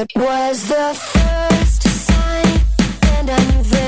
It was the first sign, and I knew then.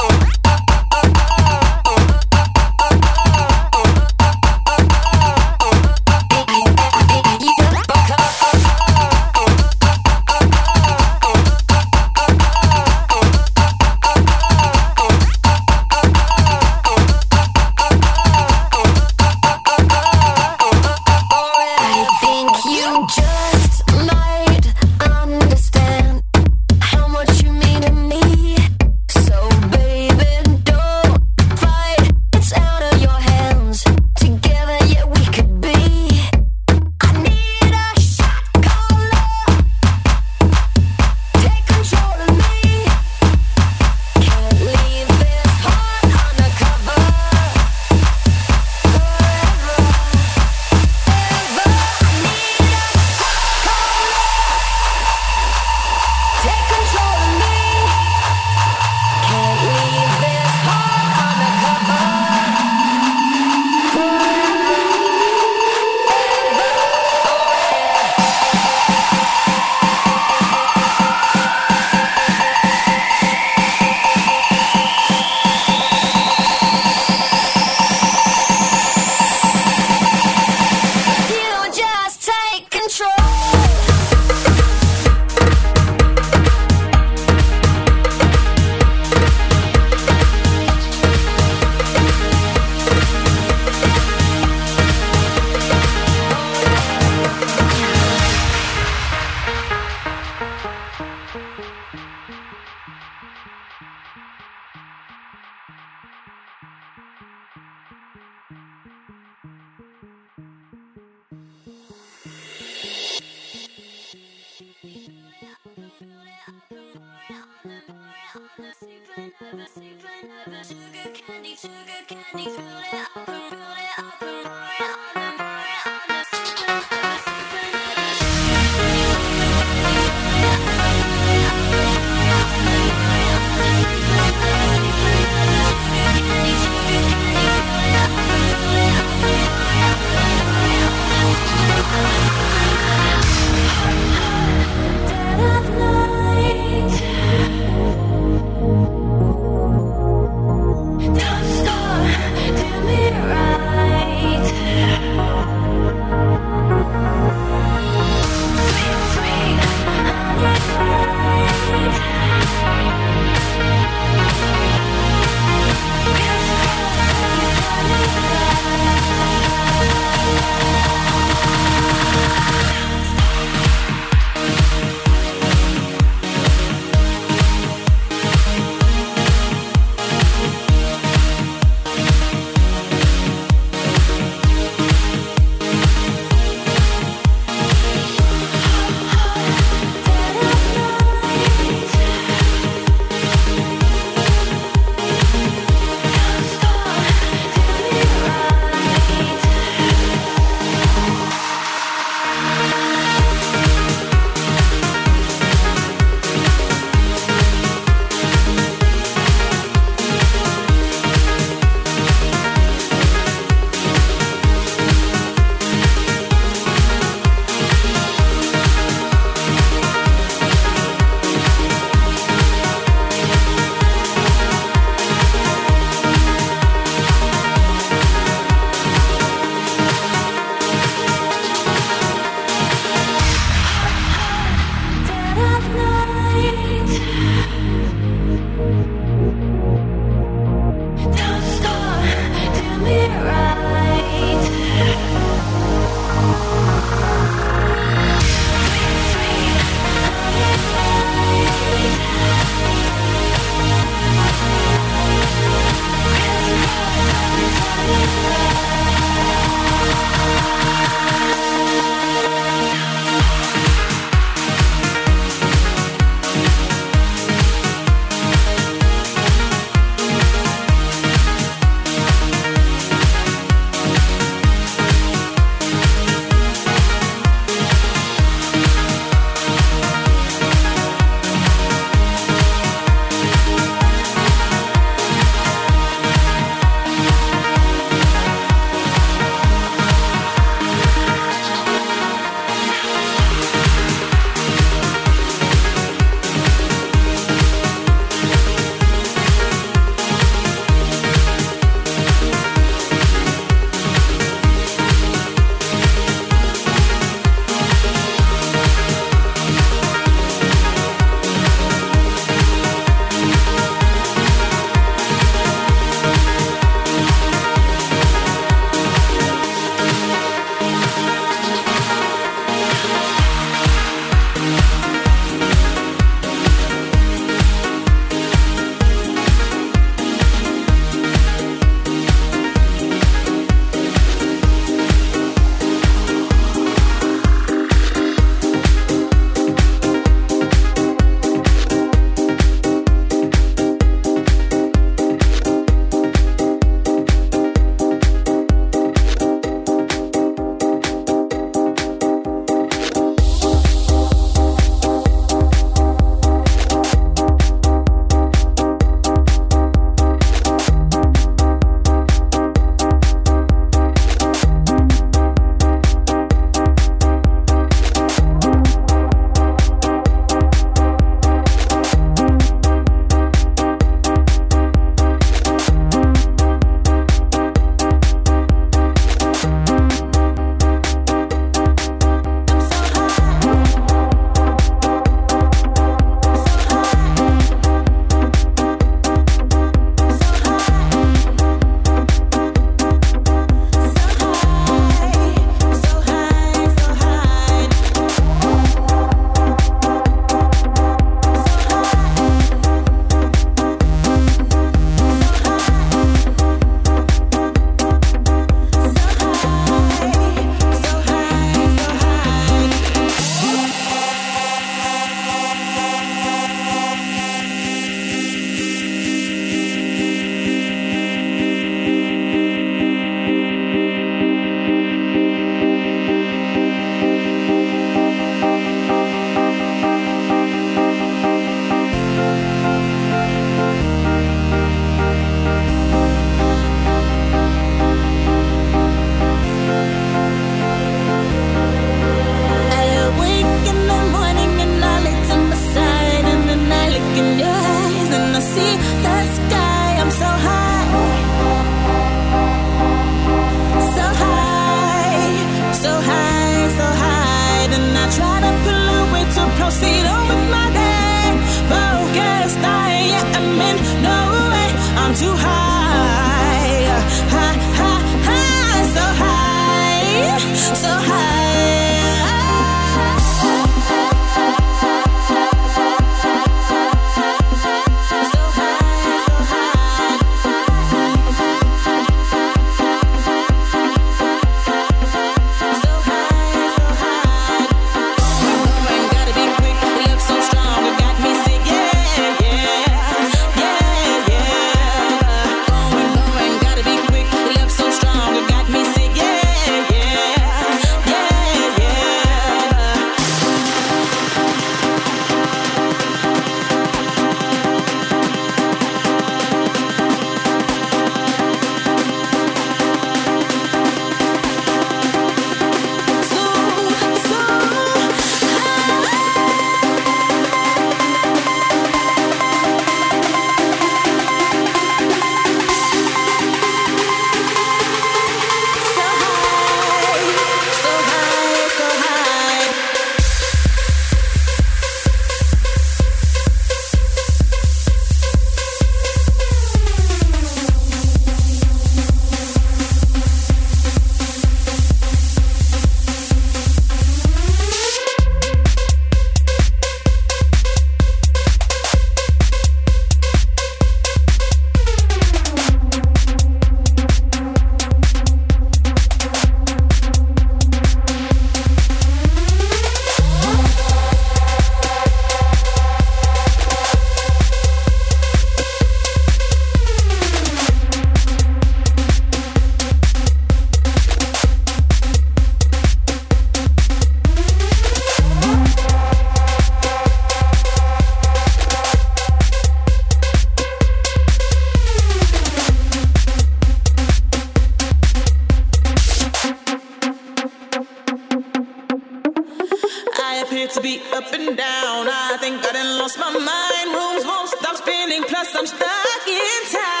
Be up and down. I think I done lost my mind. Rooms won't stop spinning, plus I'm stuck in time.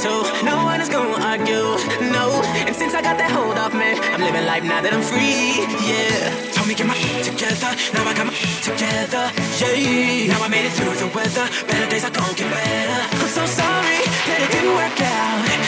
To, no one is gonna argue. No, and since I got that hold off me, I'm living life now that I'm free. Yeah, told me get my shit together. Now I got my shit together. Yeah, now I made it through the weather. Better days are gonna get better. I'm so sorry that it didn't work out.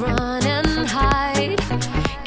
run and hide.